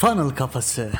Funnel Kafası.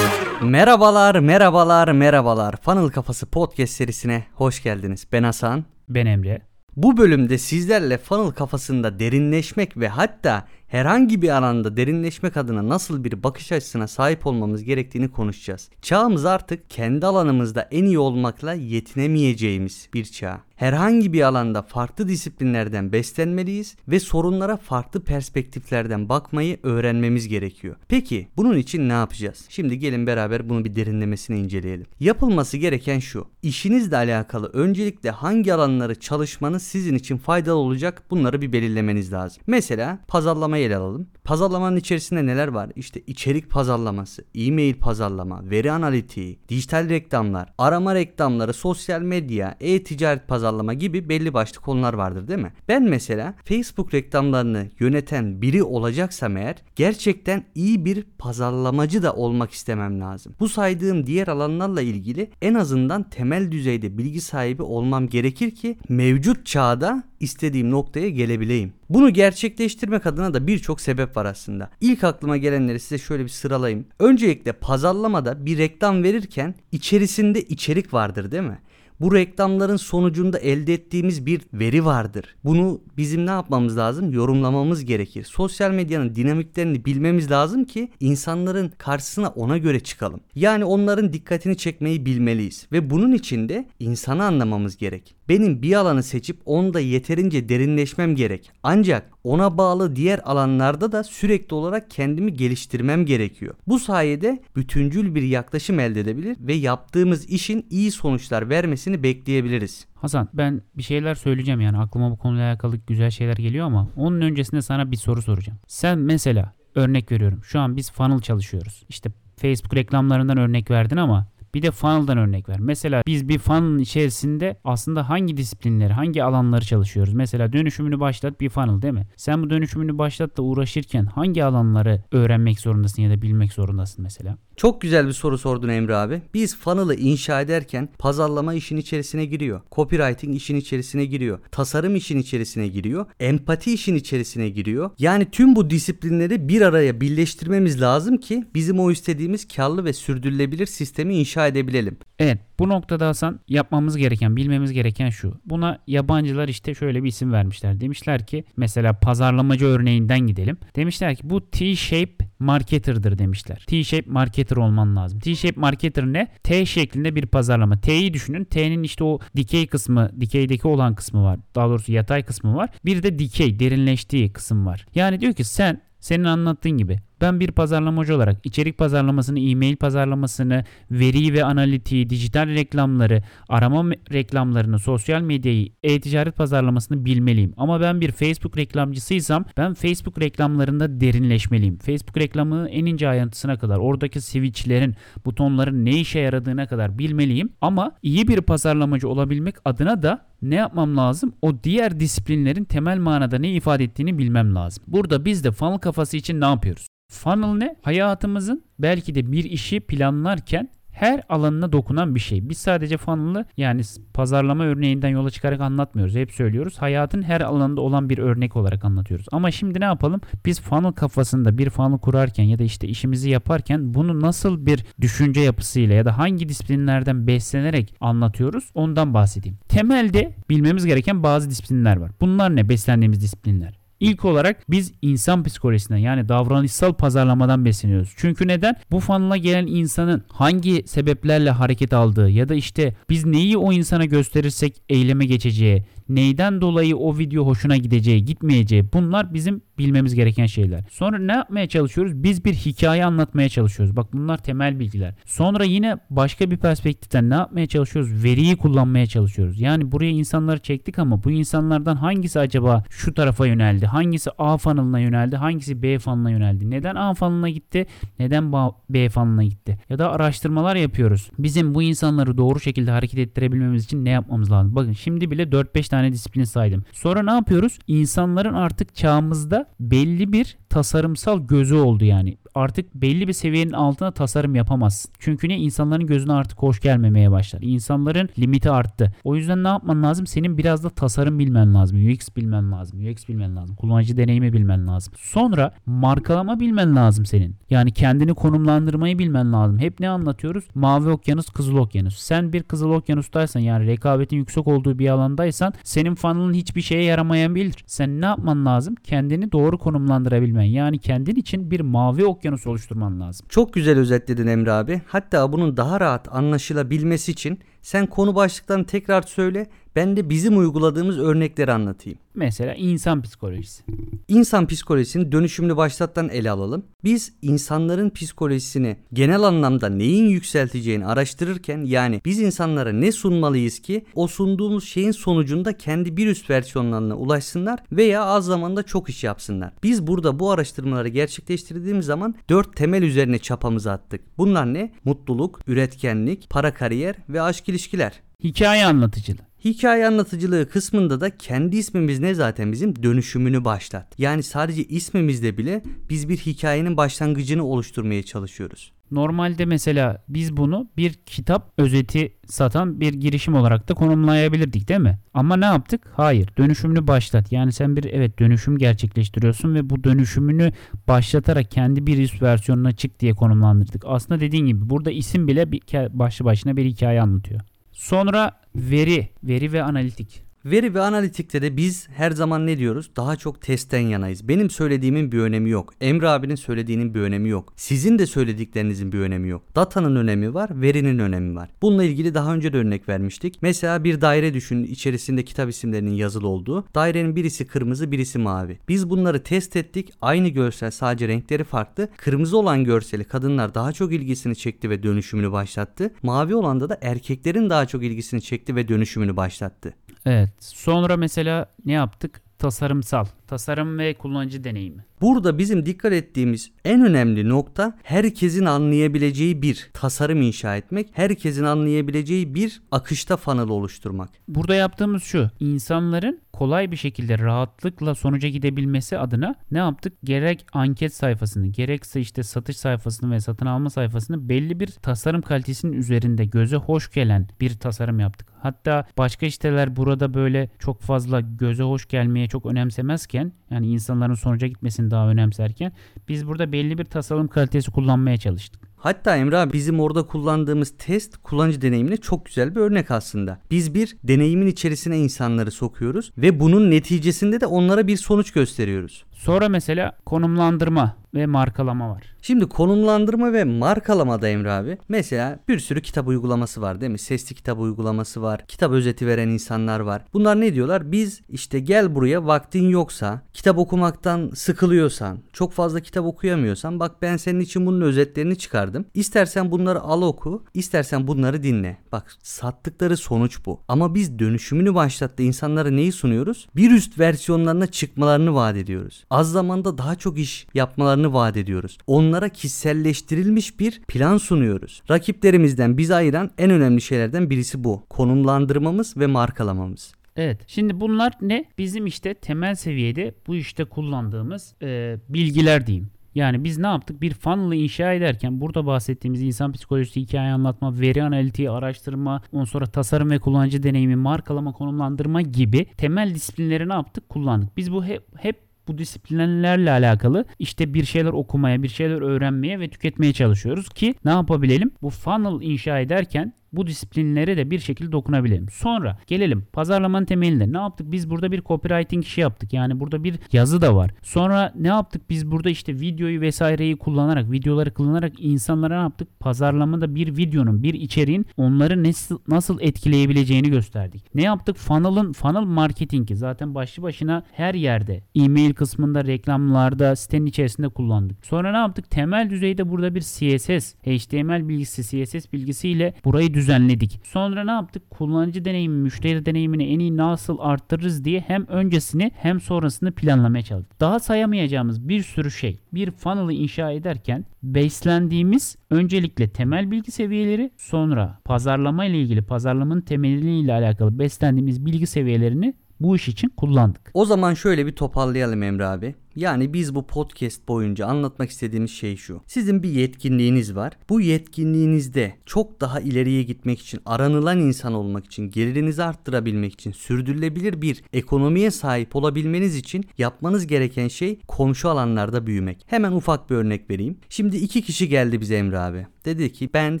Merhabalar, merhabalar, merhabalar. Funnel Kafası podcast serisine hoş geldiniz. Ben Hasan. Ben Emre. Bu bölümde sizlerle funnel kafasında derinleşmek ve hatta herhangi bir alanda derinleşmek adına nasıl bir bakış açısına sahip olmamız gerektiğini konuşacağız. Çağımız artık kendi alanımızda en iyi olmakla yetinemeyeceğimiz bir çağ. Herhangi bir alanda farklı disiplinlerden beslenmeliyiz ve sorunlara farklı perspektiflerden bakmayı öğrenmemiz gerekiyor. Peki bunun için ne yapacağız? Şimdi gelin beraber bunu bir derinlemesine inceleyelim. Yapılması gereken şu. İşinizle alakalı öncelikle hangi alanları çalışmanız sizin için faydalı olacak bunları bir belirlemeniz lazım. Mesela pazarlama ele alalım. Pazarlamanın içerisinde neler var? İşte içerik pazarlaması, e-mail pazarlama, veri analitiği, dijital reklamlar, arama reklamları, sosyal medya, e-ticaret pazarlama gibi belli başlı konular vardır değil mi? Ben mesela Facebook reklamlarını yöneten biri olacaksam eğer gerçekten iyi bir pazarlamacı da olmak istemem lazım. Bu saydığım diğer alanlarla ilgili en azından temel düzeyde bilgi sahibi olmam gerekir ki mevcut çağda istediğim noktaya gelebileyim. Bunu gerçekleştirmek adına da birçok sebep var aslında. İlk aklıma gelenleri size şöyle bir sıralayayım. Öncelikle pazarlamada bir reklam verirken içerisinde içerik vardır değil mi? Bu reklamların sonucunda elde ettiğimiz bir veri vardır. Bunu bizim ne yapmamız lazım? Yorumlamamız gerekir. Sosyal medyanın dinamiklerini bilmemiz lazım ki insanların karşısına ona göre çıkalım. Yani onların dikkatini çekmeyi bilmeliyiz ve bunun için de insanı anlamamız gerek. Benim bir alanı seçip onda yeterince derinleşmem gerek. Ancak ona bağlı diğer alanlarda da sürekli olarak kendimi geliştirmem gerekiyor. Bu sayede bütüncül bir yaklaşım elde edebilir ve yaptığımız işin iyi sonuçlar vermesini bekleyebiliriz. Hasan ben bir şeyler söyleyeceğim yani aklıma bu konuyla alakalı güzel şeyler geliyor ama onun öncesinde sana bir soru soracağım. Sen mesela örnek veriyorum şu an biz funnel çalışıyoruz. İşte Facebook reklamlarından örnek verdin ama bir de funnel'dan örnek ver. Mesela biz bir funnel'ın içerisinde aslında hangi disiplinleri, hangi alanları çalışıyoruz? Mesela dönüşümünü başlat bir funnel değil mi? Sen bu dönüşümünü başlat da uğraşırken hangi alanları öğrenmek zorundasın ya da bilmek zorundasın mesela? Çok güzel bir soru sordun Emre abi. Biz funnel'ı inşa ederken pazarlama işin içerisine giriyor. Copywriting işin içerisine giriyor. Tasarım işin içerisine giriyor. Empati işin içerisine giriyor. Yani tüm bu disiplinleri bir araya birleştirmemiz lazım ki bizim o istediğimiz karlı ve sürdürülebilir sistemi inşa edebilelim. Evet bu noktada Hasan yapmamız gereken, bilmemiz gereken şu. Buna yabancılar işte şöyle bir isim vermişler. Demişler ki mesela pazarlamacı örneğinden gidelim. Demişler ki bu T-shape marketer'dır demişler. T-shape marketer olman lazım. T-shape marketer ne? T şeklinde bir pazarlama. T'yi düşünün. T'nin işte o dikey kısmı, dikeydeki olan kısmı var. Daha doğrusu yatay kısmı var. Bir de dikey, derinleştiği kısım var. Yani diyor ki sen senin anlattığın gibi ben bir pazarlamacı olarak içerik pazarlamasını, e-mail pazarlamasını, veri ve analitiği, dijital reklamları, arama reklamlarını, sosyal medyayı, e-ticaret pazarlamasını bilmeliyim. Ama ben bir Facebook reklamcısıysam ben Facebook reklamlarında derinleşmeliyim. Facebook reklamının en ince ayrıntısına kadar, oradaki switchlerin, butonların ne işe yaradığına kadar bilmeliyim. Ama iyi bir pazarlamacı olabilmek adına da ne yapmam lazım? O diğer disiplinlerin temel manada ne ifade ettiğini bilmem lazım. Burada biz de funnel kafası için ne yapıyoruz? Funnel ne? Hayatımızın belki de bir işi planlarken her alanına dokunan bir şey. Biz sadece funnel'ı yani pazarlama örneğinden yola çıkarak anlatmıyoruz. Hep söylüyoruz. Hayatın her alanında olan bir örnek olarak anlatıyoruz. Ama şimdi ne yapalım? Biz funnel kafasında bir funnel kurarken ya da işte işimizi yaparken bunu nasıl bir düşünce yapısıyla ya da hangi disiplinlerden beslenerek anlatıyoruz? Ondan bahsedeyim. Temelde bilmemiz gereken bazı disiplinler var. Bunlar ne? Beslendiğimiz disiplinler. İlk olarak biz insan psikolojisinden yani davranışsal pazarlamadan besleniyoruz. Çünkü neden? Bu funnel'a gelen insanın hangi sebeplerle hareket aldığı ya da işte biz neyi o insana gösterirsek eyleme geçeceği, neyden dolayı o video hoşuna gideceği, gitmeyeceği bunlar bizim bilmemiz gereken şeyler. Sonra ne yapmaya çalışıyoruz? Biz bir hikaye anlatmaya çalışıyoruz. Bak bunlar temel bilgiler. Sonra yine başka bir perspektiften ne yapmaya çalışıyoruz? Veriyi kullanmaya çalışıyoruz. Yani buraya insanları çektik ama bu insanlardan hangisi acaba şu tarafa yöneldi? Hangisi A funnel'ına yöneldi? Hangisi B funnel'ına yöneldi? Neden A funnel'ına gitti? Neden B funnel'ına gitti? Ya da araştırmalar yapıyoruz. Bizim bu insanları doğru şekilde hareket ettirebilmemiz için ne yapmamız lazım? Bakın şimdi bile 4-5 tane disiplin saydım. Sonra ne yapıyoruz? İnsanların artık çağımızda belli bir tasarımsal gözü oldu yani. Artık belli bir seviyenin altına tasarım yapamazsın. Çünkü ne insanların gözüne artık hoş gelmemeye başlar. İnsanların limiti arttı. O yüzden ne yapman lazım? Senin biraz da tasarım bilmen lazım. UX bilmen lazım. UX bilmen lazım. Kullanıcı deneyimi bilmen lazım. Sonra markalama bilmen lazım senin. Yani kendini konumlandırmayı bilmen lazım. Hep ne anlatıyoruz? Mavi okyanus, kızıl okyanus. Sen bir kızıl okyanustaysan yani rekabetin yüksek olduğu bir alandaysan senin funnel'ın hiçbir şeye yaramayabilir. Sen ne yapman lazım? Kendini doğru konumlandırabilmen. Yani kendin için bir mavi okyanus oluşturman lazım. Çok güzel özetledin Emre abi. Hatta bunun daha rahat anlaşılabilmesi için sen konu başlıklarını tekrar söyle. Ben de bizim uyguladığımız örnekleri anlatayım. Mesela insan psikolojisi. İnsan psikolojisini dönüşümlü başlattan ele alalım. Biz insanların psikolojisini genel anlamda neyin yükselteceğini araştırırken yani biz insanlara ne sunmalıyız ki o sunduğumuz şeyin sonucunda kendi bir üst versiyonlarına ulaşsınlar veya az zamanda çok iş yapsınlar. Biz burada bu araştırmaları gerçekleştirdiğimiz zaman dört temel üzerine çapamızı attık. Bunlar ne? Mutluluk, üretkenlik, para kariyer ve aşk ilişkiler. Hikaye anlatıcılığı. Hikaye anlatıcılığı kısmında da kendi ismimiz ne zaten bizim dönüşümünü başlat. Yani sadece ismimizde bile biz bir hikayenin başlangıcını oluşturmaya çalışıyoruz. Normalde mesela biz bunu bir kitap özeti satan bir girişim olarak da konumlayabilirdik değil mi? Ama ne yaptık? Hayır. Dönüşümünü başlat. Yani sen bir evet dönüşüm gerçekleştiriyorsun ve bu dönüşümünü başlatarak kendi bir üst versiyonuna çık diye konumlandırdık. Aslında dediğin gibi burada isim bile bir başlı başına bir hikaye anlatıyor. Sonra veri, veri ve analitik. Veri ve analitikte de biz her zaman ne diyoruz? Daha çok testten yanayız. Benim söylediğimin bir önemi yok. Emre abinin söylediğinin bir önemi yok. Sizin de söylediklerinizin bir önemi yok. Datanın önemi var, verinin önemi var. Bununla ilgili daha önce de örnek vermiştik. Mesela bir daire düşünün içerisinde kitap isimlerinin yazılı olduğu. Dairenin birisi kırmızı, birisi mavi. Biz bunları test ettik. Aynı görsel sadece renkleri farklı. Kırmızı olan görseli kadınlar daha çok ilgisini çekti ve dönüşümünü başlattı. Mavi olanda da erkeklerin daha çok ilgisini çekti ve dönüşümünü başlattı. Evet. Sonra mesela ne yaptık? Tasarımsal. Tasarım ve kullanıcı deneyimi. Burada bizim dikkat ettiğimiz en önemli nokta herkesin anlayabileceği bir tasarım inşa etmek, herkesin anlayabileceği bir akışta funnel oluşturmak. Burada yaptığımız şu. insanların kolay bir şekilde rahatlıkla sonuca gidebilmesi adına ne yaptık? Gerek anket sayfasını, gerekse işte satış sayfasını ve satın alma sayfasını belli bir tasarım kalitesinin üzerinde göze hoş gelen bir tasarım yaptık. Hatta başka siteler burada böyle çok fazla göze hoş gelmeye çok önemsemezken yani insanların sonuca gitmesini daha önemserken biz burada belli bir tasarım kalitesi kullanmaya çalıştık. Hatta Emre abi bizim orada kullandığımız test kullanıcı deneyimine çok güzel bir örnek aslında. Biz bir deneyimin içerisine insanları sokuyoruz ve bunun neticesinde de onlara bir sonuç gösteriyoruz. Sonra mesela konumlandırma ve markalama var. Şimdi konumlandırma ve markalamada Emre abi mesela bir sürü kitap uygulaması var değil mi? Sesli kitap uygulaması var. Kitap özeti veren insanlar var. Bunlar ne diyorlar? Biz işte gel buraya vaktin yoksa, kitap okumaktan sıkılıyorsan, çok fazla kitap okuyamıyorsan bak ben senin için bunun özetlerini çıkardım. İstersen bunları al oku, istersen bunları dinle. Bak sattıkları sonuç bu. Ama biz dönüşümünü başlattı insanlara neyi sunuyoruz? Bir üst versiyonlarına çıkmalarını vaat ediyoruz. Az zamanda daha çok iş yapmalarını vaat ediyoruz. Onlara kişiselleştirilmiş bir plan sunuyoruz. Rakiplerimizden bizi ayıran en önemli şeylerden birisi bu. Konumlandırmamız ve markalamamız. Evet. Şimdi bunlar ne? Bizim işte temel seviyede bu işte kullandığımız e, bilgiler diyeyim. Yani biz ne yaptık? Bir funnel'ı inşa ederken burada bahsettiğimiz insan psikolojisi, hikaye anlatma, veri analitiği, araştırma, ondan sonra tasarım ve kullanıcı deneyimi, markalama, konumlandırma gibi temel disiplinleri ne yaptık? Kullandık. Biz bu hep, hep bu disiplinlerle alakalı işte bir şeyler okumaya, bir şeyler öğrenmeye ve tüketmeye çalışıyoruz ki ne yapabilelim? Bu funnel inşa ederken bu disiplinlere de bir şekilde dokunabilelim. Sonra gelelim pazarlamanın temelinde ne yaptık? Biz burada bir copywriting işi yaptık. Yani burada bir yazı da var. Sonra ne yaptık? Biz burada işte videoyu vesaireyi kullanarak, videoları kullanarak insanlara ne yaptık? Pazarlamada bir videonun, bir içeriğin onları nasıl, nasıl etkileyebileceğini gösterdik. Ne yaptık? Funnel'ın funnel marketingi zaten başlı başına her yerde e-mail kısmında, reklamlarda, sitenin içerisinde kullandık. Sonra ne yaptık? Temel düzeyde burada bir CSS, HTML bilgisi, CSS bilgisiyle burayı düzenledik. Sonra ne yaptık? Kullanıcı deneyimi, müşteri deneyimini en iyi nasıl arttırırız diye hem öncesini hem sonrasını planlamaya çalıştık. Daha sayamayacağımız bir sürü şey. Bir funnel'ı inşa ederken beslendiğimiz öncelikle temel bilgi seviyeleri sonra pazarlama ile ilgili pazarlamanın temeliyle alakalı beslendiğimiz bilgi seviyelerini bu iş için kullandık. O zaman şöyle bir toparlayalım Emre abi. Yani biz bu podcast boyunca anlatmak istediğimiz şey şu. Sizin bir yetkinliğiniz var. Bu yetkinliğinizde çok daha ileriye gitmek için, aranılan insan olmak için, gelirinizi arttırabilmek için, sürdürülebilir bir ekonomiye sahip olabilmeniz için yapmanız gereken şey komşu alanlarda büyümek. Hemen ufak bir örnek vereyim. Şimdi iki kişi geldi bize Emre abi. Dedi ki ben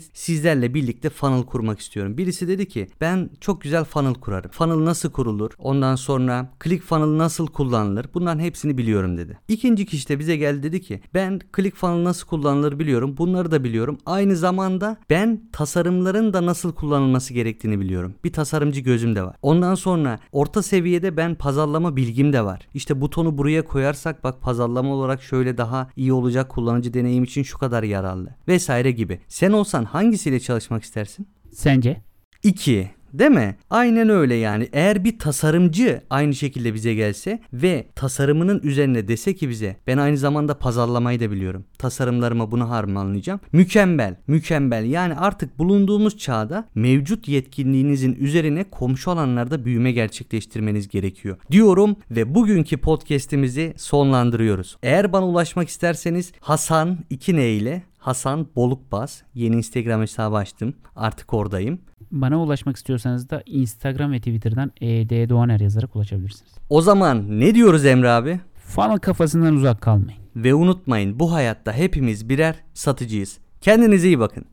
sizlerle birlikte funnel kurmak istiyorum. Birisi dedi ki ben çok güzel funnel kurarım. Funnel nasıl kurulur? Ondan sonra ClickFunnels nasıl kullanılır? Bunların hepsini biliyorum dedi. İkinci kişi de bize geldi dedi ki ben ClickFunnels nasıl kullanılır biliyorum. Bunları da biliyorum. Aynı zamanda ben tasarımların da nasıl kullanılması gerektiğini biliyorum. Bir tasarımcı gözüm de var. Ondan sonra orta seviyede ben pazarlama bilgim de var. İşte butonu buraya koyarsak bak pazarlama olarak şöyle daha iyi olacak kullanıcı deneyim için şu kadar yararlı vesaire gibi. Sen olsan hangisiyle çalışmak istersin? Sence? 2. Değil mi? Aynen öyle yani. Eğer bir tasarımcı aynı şekilde bize gelse ve tasarımının üzerine dese ki bize ben aynı zamanda pazarlamayı da biliyorum. Tasarımlarıma bunu harmanlayacağım. Mükemmel, mükemmel. Yani artık bulunduğumuz çağda mevcut yetkinliğinizin üzerine komşu alanlarda büyüme gerçekleştirmeniz gerekiyor. Diyorum ve bugünkü podcast'imizi sonlandırıyoruz. Eğer bana ulaşmak isterseniz Hasan 2N ile Hasan Bolukbaz yeni Instagram hesabı açtım. Artık oradayım. Bana ulaşmak istiyorsanız da Instagram ve Twitter'dan ED Doğaner yazarak ulaşabilirsiniz. O zaman ne diyoruz Emre abi? Funnel kafasından uzak kalmayın. Ve unutmayın bu hayatta hepimiz birer satıcıyız. Kendinize iyi bakın.